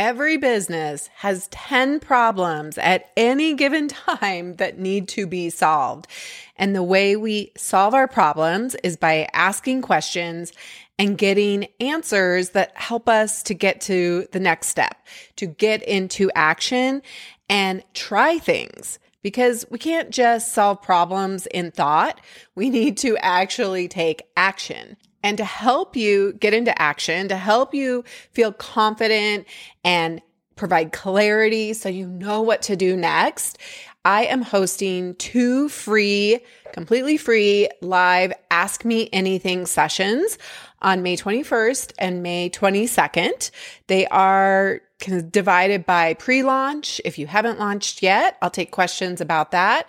Every business has 10 problems at any given time that need to be solved. And the way we solve our problems is by asking questions and getting answers that help us to get to the next step, to get into action and try things. Because we can't just solve problems in thought. We need to actually take action. And to help you get into action, to help you feel confident and provide clarity so you know what to do next, I am hosting two free, completely free live Ask Me Anything sessions on May 21st and May 22nd. They are divided by pre launch. If you haven't launched yet, I'll take questions about that.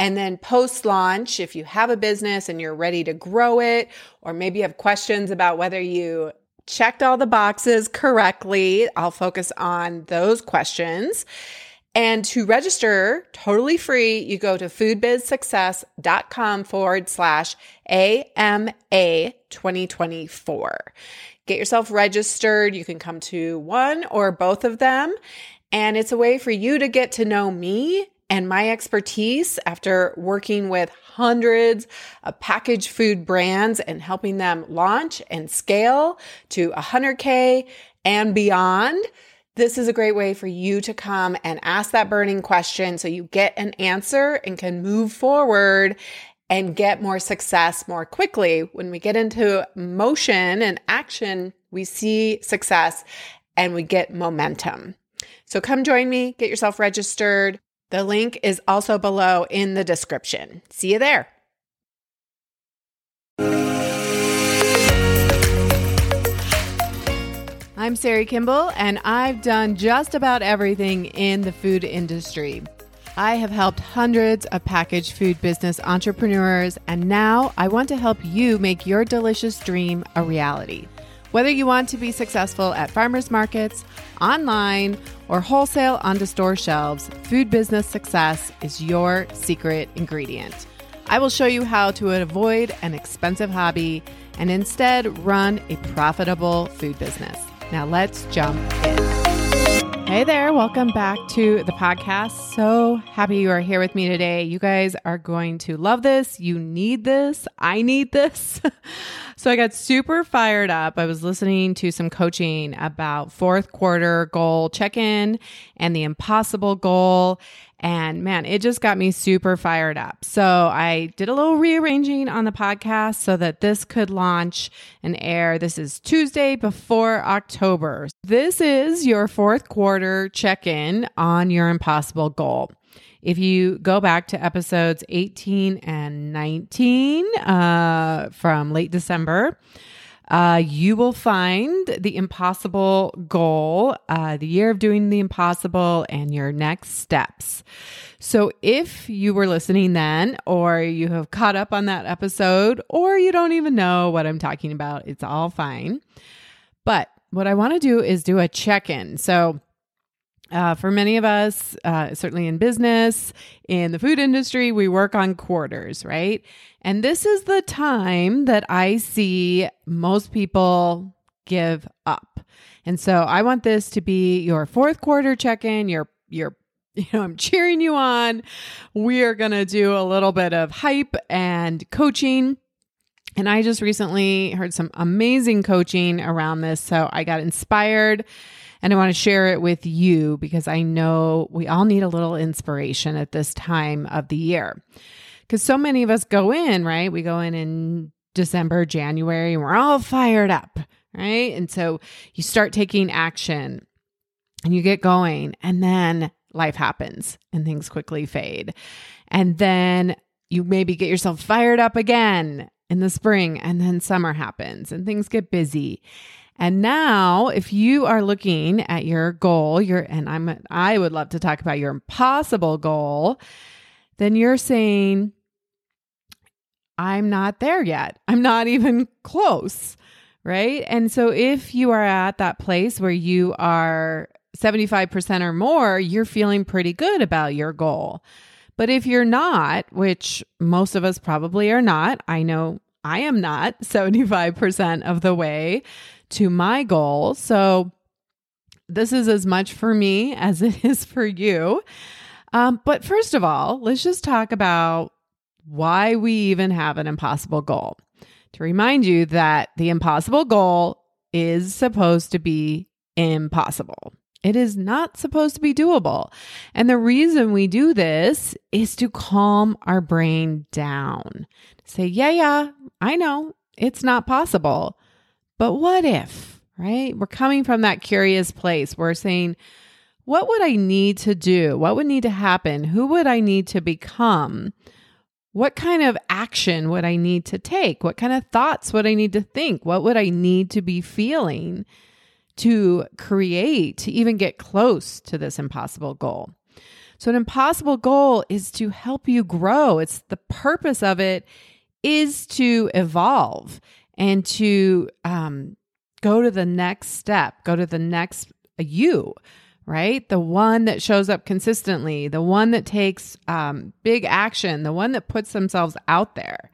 And then post launch, if you have a business and you're ready to grow it, or maybe you have questions about whether you checked all the boxes correctly, I'll focus on those questions. And to register totally free, you go to foodbizsuccess.com forward slash AMA 2024. Get yourself registered. You can come to one or both of them. And it's a way for you to get to know me and my expertise after working with hundreds of packaged food brands and helping them launch and scale to 100K and beyond. This is a great way for you to come and ask that burning question so you get an answer and can move forward and get more success more quickly. When we get into motion and action, we see success and we get momentum. So come join me, get yourself registered. The link is also below in the description. See you there. I'm Sari Kimbell, and I've done just about everything in the food industry. I have helped hundreds of packaged food business entrepreneurs, and now I want to help you make your delicious dream a reality. Whether you want to be successful at farmers markets, online, or wholesale onto store shelves, food business success is your secret ingredient. I will show you how to avoid an expensive hobby and instead run a profitable food business. Now let's jump in. Hey there, welcome back to the podcast. So happy you are here with me today. You guys are going to love this. You need this. I need this. So I got super fired up. I was listening to some coaching about fourth quarter goal check in and the impossible goal. And man, it just got me super fired up. So I did a little rearranging on the podcast so that this could launch and air. This is Tuesday before October. This is your fourth quarter check in on your impossible goal. If you go back to episodes 18 and 19 uh, from late December, uh, you will find the impossible goal, uh, the year of doing the impossible, and your next steps. So, if you were listening then, or you have caught up on that episode, or you don't even know what I'm talking about, it's all fine. But what I want to do is do a check in. So, uh, for many of us, uh, certainly in business, in the food industry, we work on quarters, right? And this is the time that I see most people give up. And so I want this to be your fourth quarter check in, your, your, you know, I'm cheering you on. We are going to do a little bit of hype and coaching. And I just recently heard some amazing coaching around this. So I got inspired and I want to share it with you because I know we all need a little inspiration at this time of the year. Because so many of us go in, right? We go in in December, January, and we're all fired up, right? And so you start taking action and you get going, and then life happens and things quickly fade. And then you maybe get yourself fired up again in the spring, and then summer happens and things get busy. And now, if you are looking at your goal, your and I'm I would love to talk about your impossible goal, then you're saying I'm not there yet. I'm not even close, right? And so if you are at that place where you are 75% or more, you're feeling pretty good about your goal. But if you're not, which most of us probably are not, I know I am not 75% of the way, to my goal. So this is as much for me as it is for you. Um, but first of all, let's just talk about why we even have an impossible goal. To remind you that the impossible goal is supposed to be impossible. It is not supposed to be doable. And the reason we do this is to calm our brain down. Say, yeah, yeah, I know it's not possible, but what if, right? We're coming from that curious place. We're saying, what would I need to do? What would need to happen? Who would I need to become? What kind of action would I need to take? What kind of thoughts would I need to think? What would I need to be feeling? to create, to even get close to this impossible goal. So, an impossible goal is to help you grow. It's the purpose of it is to evolve and to um, go to the next step, go to the next you, right? The one that shows up consistently, the one that takes um, big action, the one that puts themselves out there.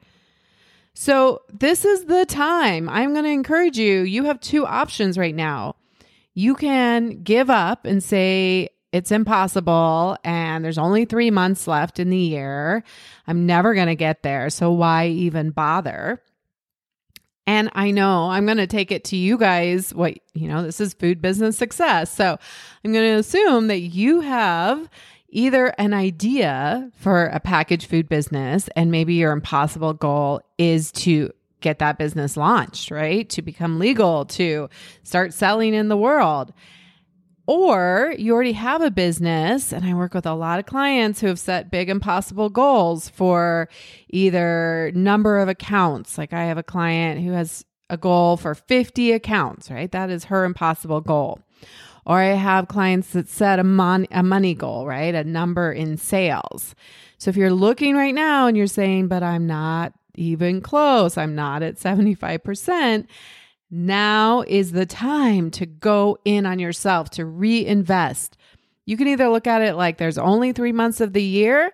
So, this is the time. I'm going to encourage you. You have two options right now. You can give up and say, it's impossible and there's only three months left in the year. I'm never going to get there. So, why even bother? And I know I'm going to take it to you guys. What, you know, this is food business success. So, I'm going to assume that you have either an idea for a packaged food business and maybe your impossible goal is to get that business launched, right? To become legal, to start selling in the world. Or you already have a business, and I work with a lot of clients who have set big impossible goals for either number of accounts. Like I have a client who has a goal for 50 accounts, right? That is her impossible goal. Or I have clients that set a, mon- a money goal, right? A number in sales. So if you're looking right now and you're saying, but I'm not even close, I'm not at 75%, now is the time to go in on yourself, to reinvest. You can either look at it like there's only three months of the year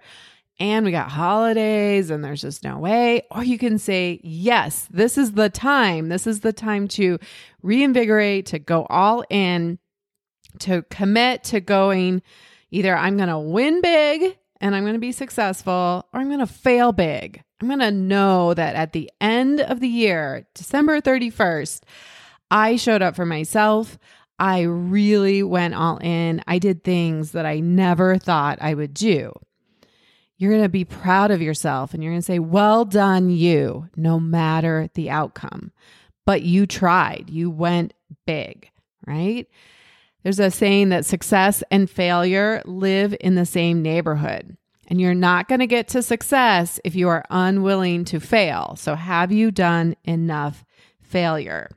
and we got holidays and there's just no way. Or you can say, yes, this is the time. This is the time to reinvigorate, to go all in to commit to going either I'm going to win big and I'm going to be successful or I'm going to fail big. I'm going to know that at the end of the year, December 31st, I showed up for myself. I really went all in. I did things that I never thought I would do. You're going to be proud of yourself and you're going to say, Well done, you, no matter the outcome. But you tried, you went big, right? There's a saying that success and failure live in the same neighborhood. And you're not going to get to success if you are unwilling to fail. So, have you done enough failure?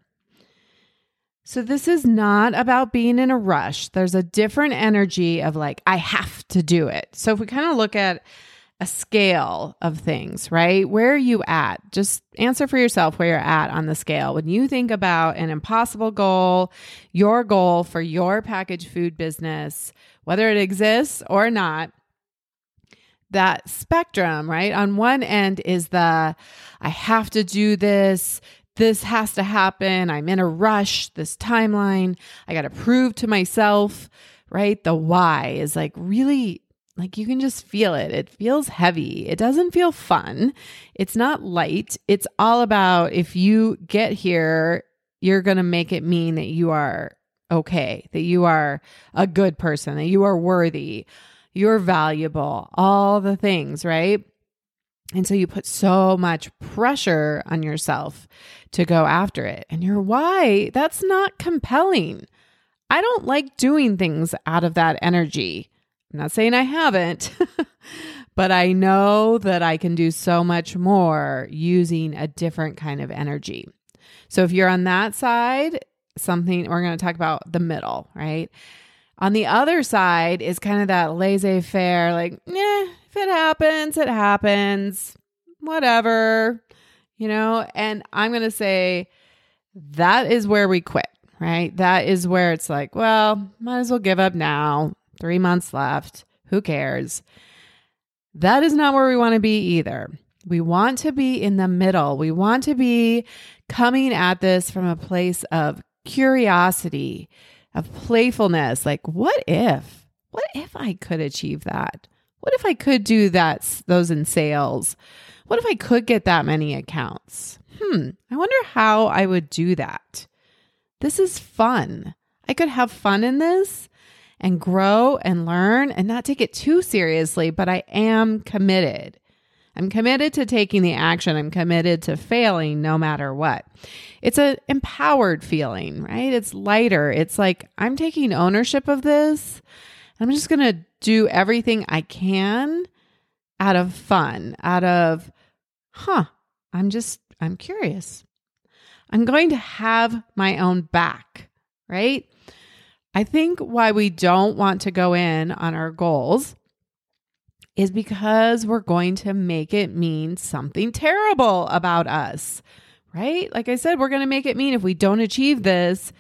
So, this is not about being in a rush. There's a different energy of like, I have to do it. So, if we kind of look at a scale of things, right? Where are you at? Just answer for yourself where you're at on the scale. When you think about an impossible goal, your goal for your packaged food business, whether it exists or not, that spectrum, right? On one end is the I have to do this. This has to happen. I'm in a rush. This timeline. I got to prove to myself, right? The why is like really like you can just feel it. It feels heavy. It doesn't feel fun. It's not light. It's all about if you get here, you're going to make it mean that you are okay, that you are a good person, that you are worthy, you're valuable, all the things, right? And so you put so much pressure on yourself to go after it. And your why, that's not compelling. I don't like doing things out of that energy. I'm not saying I haven't, but I know that I can do so much more using a different kind of energy. So if you're on that side, something we're going to talk about the middle, right? On the other side is kind of that laissez faire, like, yeah, if it happens, it happens, whatever, you know? And I'm going to say that is where we quit, right? That is where it's like, well, might as well give up now three months left. Who cares? That is not where we want to be either. We want to be in the middle. We want to be coming at this from a place of curiosity, of playfulness. Like, what if? What if I could achieve that? What if I could do that those in sales? What if I could get that many accounts? Hmm, I wonder how I would do that. This is fun. I could have fun in this and grow and learn and not take it too seriously, but I am committed. I'm committed to taking the action. I'm committed to failing no matter what. It's an empowered feeling, right? It's lighter. It's like I'm taking ownership of this. I'm just going to do everything I can out of fun, out of, huh, I'm just, I'm curious. I'm going to have my own back, right? I think why we don't want to go in on our goals is because we're going to make it mean something terrible about us, right? Like I said, we're going to make it mean if we don't achieve this,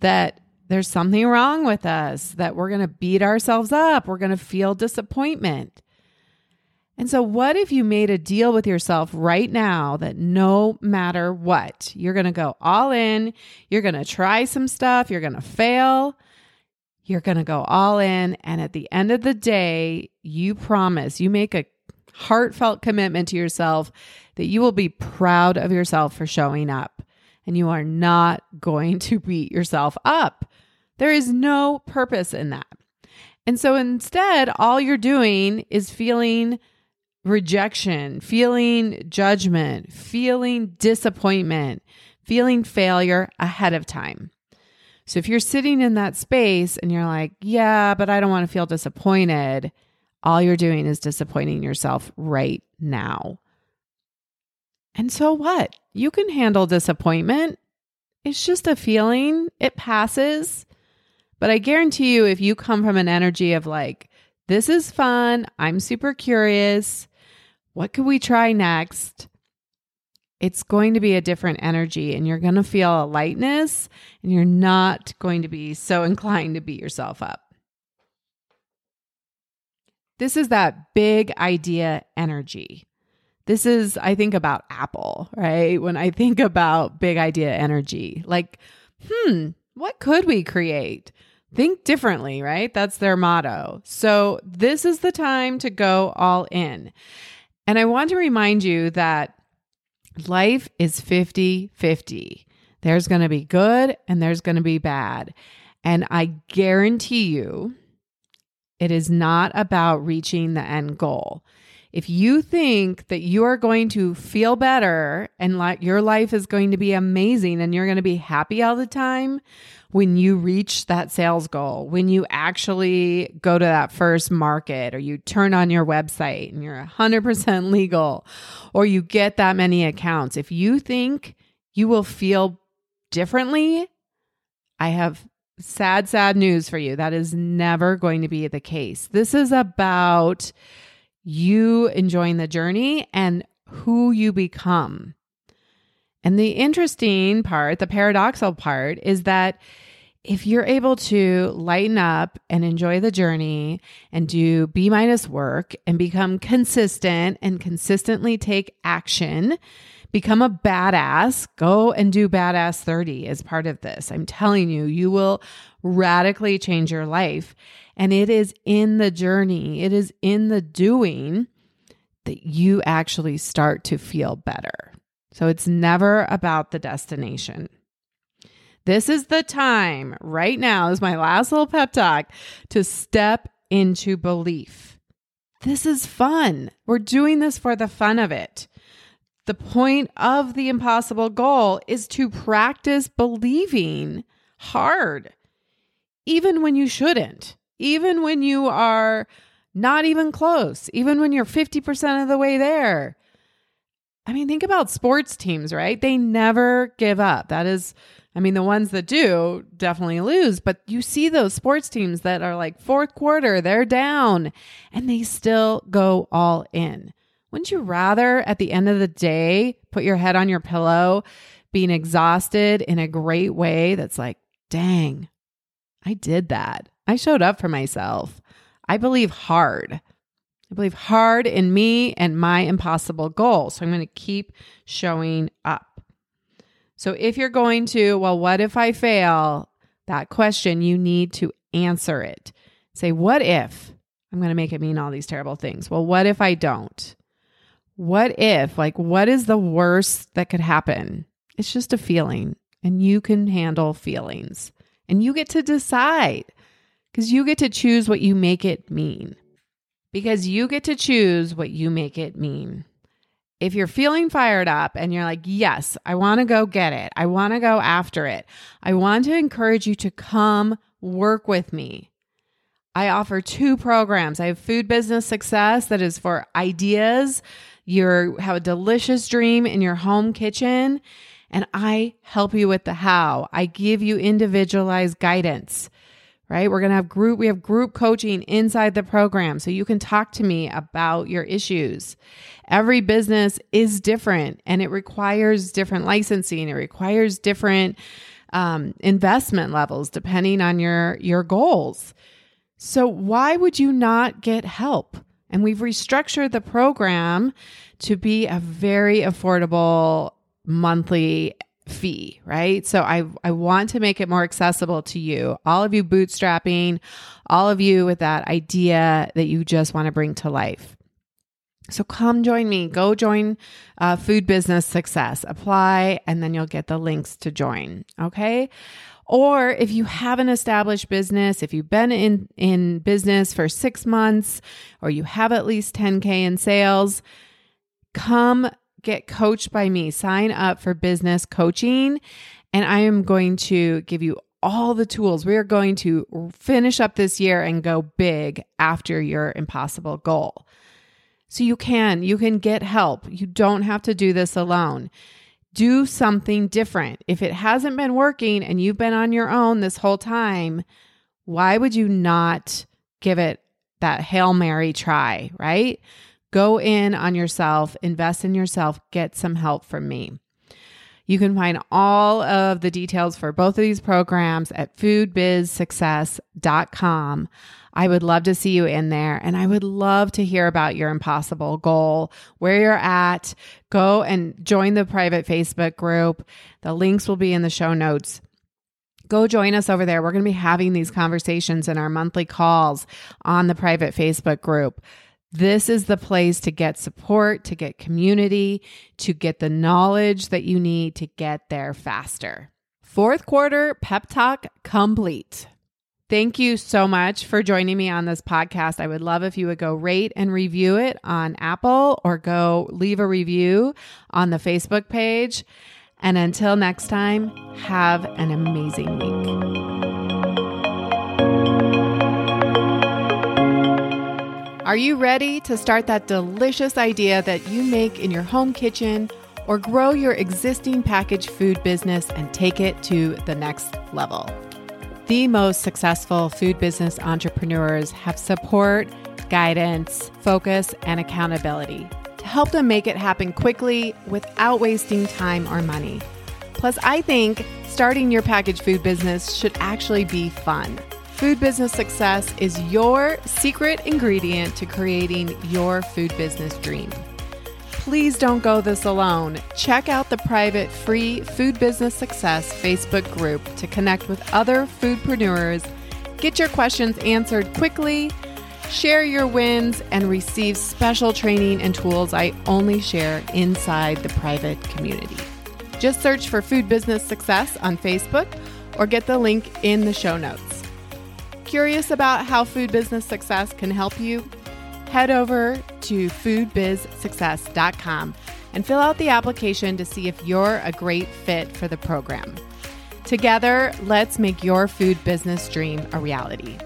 that there's something wrong with us, that we're going to beat ourselves up, we're going to feel disappointment. And so, what if you made a deal with yourself right now that no matter what, you're going to go all in, you're going to try some stuff, you're going to fail, you're going to go all in. And at the end of the day, you promise, you make a heartfelt commitment to yourself that you will be proud of yourself for showing up and you are not going to beat yourself up. There is no purpose in that. And so instead, all you're doing is feeling rejection, feeling judgment, feeling disappointment, feeling failure ahead of time. So if you're sitting in that space and you're like, yeah, but I don't want to feel disappointed, all you're doing is disappointing yourself right now. And so what? You can handle disappointment. It's just a feeling, it passes. But I guarantee you, if you come from an energy of like, this is fun, I'm super curious, what could we try next? it's going to be a different energy and you're going to feel a lightness and you're not going to be so inclined to beat yourself up. This is that big idea energy. This is, I think about Apple, right? When I think about big idea energy, like, hmm, what could we create? Think differently, right? That's their motto. So, this is the time to go all in. And I want to remind you that life is 50 50. There's going to be good and there's going to be bad. And I guarantee you, it is not about reaching the end goal. If you think that you are going to feel better and like your life is going to be amazing and you're going to be happy all the time when you reach that sales goal, when you actually go to that first market or you turn on your website and you're 100% legal or you get that many accounts, if you think you will feel differently, I have sad, sad news for you. That is never going to be the case. This is about you enjoying the journey and who you become. And the interesting part, the paradoxical part, is that if you're able to lighten up and enjoy the journey and do B minus work and become consistent and consistently take action, become a badass, go and do badass 30 as part of this. I'm telling you, you will radically change your life. And it is in the journey, it is in the doing that you actually start to feel better. So it's never about the destination. This is the time right now, is my last little pep talk to step into belief. This is fun. We're doing this for the fun of it. The point of the impossible goal is to practice believing hard, even when you shouldn't even when you are not even close, even when you're 50% of the way there. I mean, think about sports teams, right? They never give up. That is, I mean, the ones that do definitely lose, but you see those sports teams that are like fourth quarter, they're down and they still go all in. Wouldn't you rather at the end of the day put your head on your pillow, being exhausted in a great way that's like, dang, I did that. I showed up for myself. I believe hard. I believe hard in me and my impossible goal. So I'm going to keep showing up. So if you're going to, well, what if I fail? that question, you need to answer it. Say, what if I'm going to make it mean all these terrible things? Well, what if I don't? What if, like, what is the worst that could happen? It's just a feeling, and you can handle feelings, and you get to decide because you get to choose what you make it mean. Because you get to choose what you make it mean. If you're feeling fired up and you're like, yes, I want to go get it, I want to go after it, I want to encourage you to come work with me. I offer two programs. I have Food Business Success that is for ideas. You have a delicious dream in your home kitchen, and I help you with the how. I give you individualized guidance right? We're going to have group, we have group coaching inside the program. So you can talk to me about your issues. Every business is different and it requires different licensing. It requires different um, investment levels depending on your, your goals. So why would you not get help? And we've restructured the program to be a very affordable monthly fee, right? So I I want to make it more accessible to you. All of you bootstrapping, all of you with that idea that you just want to bring to life. So come join me. Go join uh, Food Business Success. Apply, and then you'll get the links to join. Okay. Or if you have an established business, if you've been in, in business for six months, or you have at least 10K in sales, come get coached by me. Sign up for business coaching, and I am going to give you all the tools. We are going to finish up this year and go big after your impossible goal. So you can, you can get help. You don't have to do this alone. Do something different. If it hasn't been working and you've been on your own this whole time, why would you not give it that Hail Mary try, right? Go in on yourself, invest in yourself, get some help from me. You can find all of the details for both of these programs at foodbizsuccess.com. I would love to see you in there and I would love to hear about your impossible goal, where you're at. Go and join the private Facebook group. The links will be in the show notes go join us over there. We're going to be having these conversations in our monthly calls on the private Facebook group. This is the place to get support, to get community, to get the knowledge that you need to get there faster. Fourth quarter pep talk complete. Thank you so much for joining me on this podcast. I would love if you would go rate and review it on Apple or go leave a review on the Facebook page. And until next time, have an amazing week. Are you ready to start that delicious idea that you make in your home kitchen or grow your existing packaged food business and take it to the next level? The most successful food business entrepreneurs have support, guidance, focus, and accountability to help them make it happen quickly without wasting time or money. Plus, I think starting your packaged food business should actually be fun. Food business success is your secret ingredient to creating your food business dream. Please don't go this alone. Check out the private free Food Business Success Facebook group to connect with other foodpreneurs, get your questions answered quickly, share your wins, and receive special training and tools I only share inside the private community. Just search for Food Business Success on Facebook or get the link in the show notes. Curious about how food business success can help you? Head over to foodbizsuccess.com and fill out the application to see if you're a great fit for the program. Together, let's make your food business dream a reality.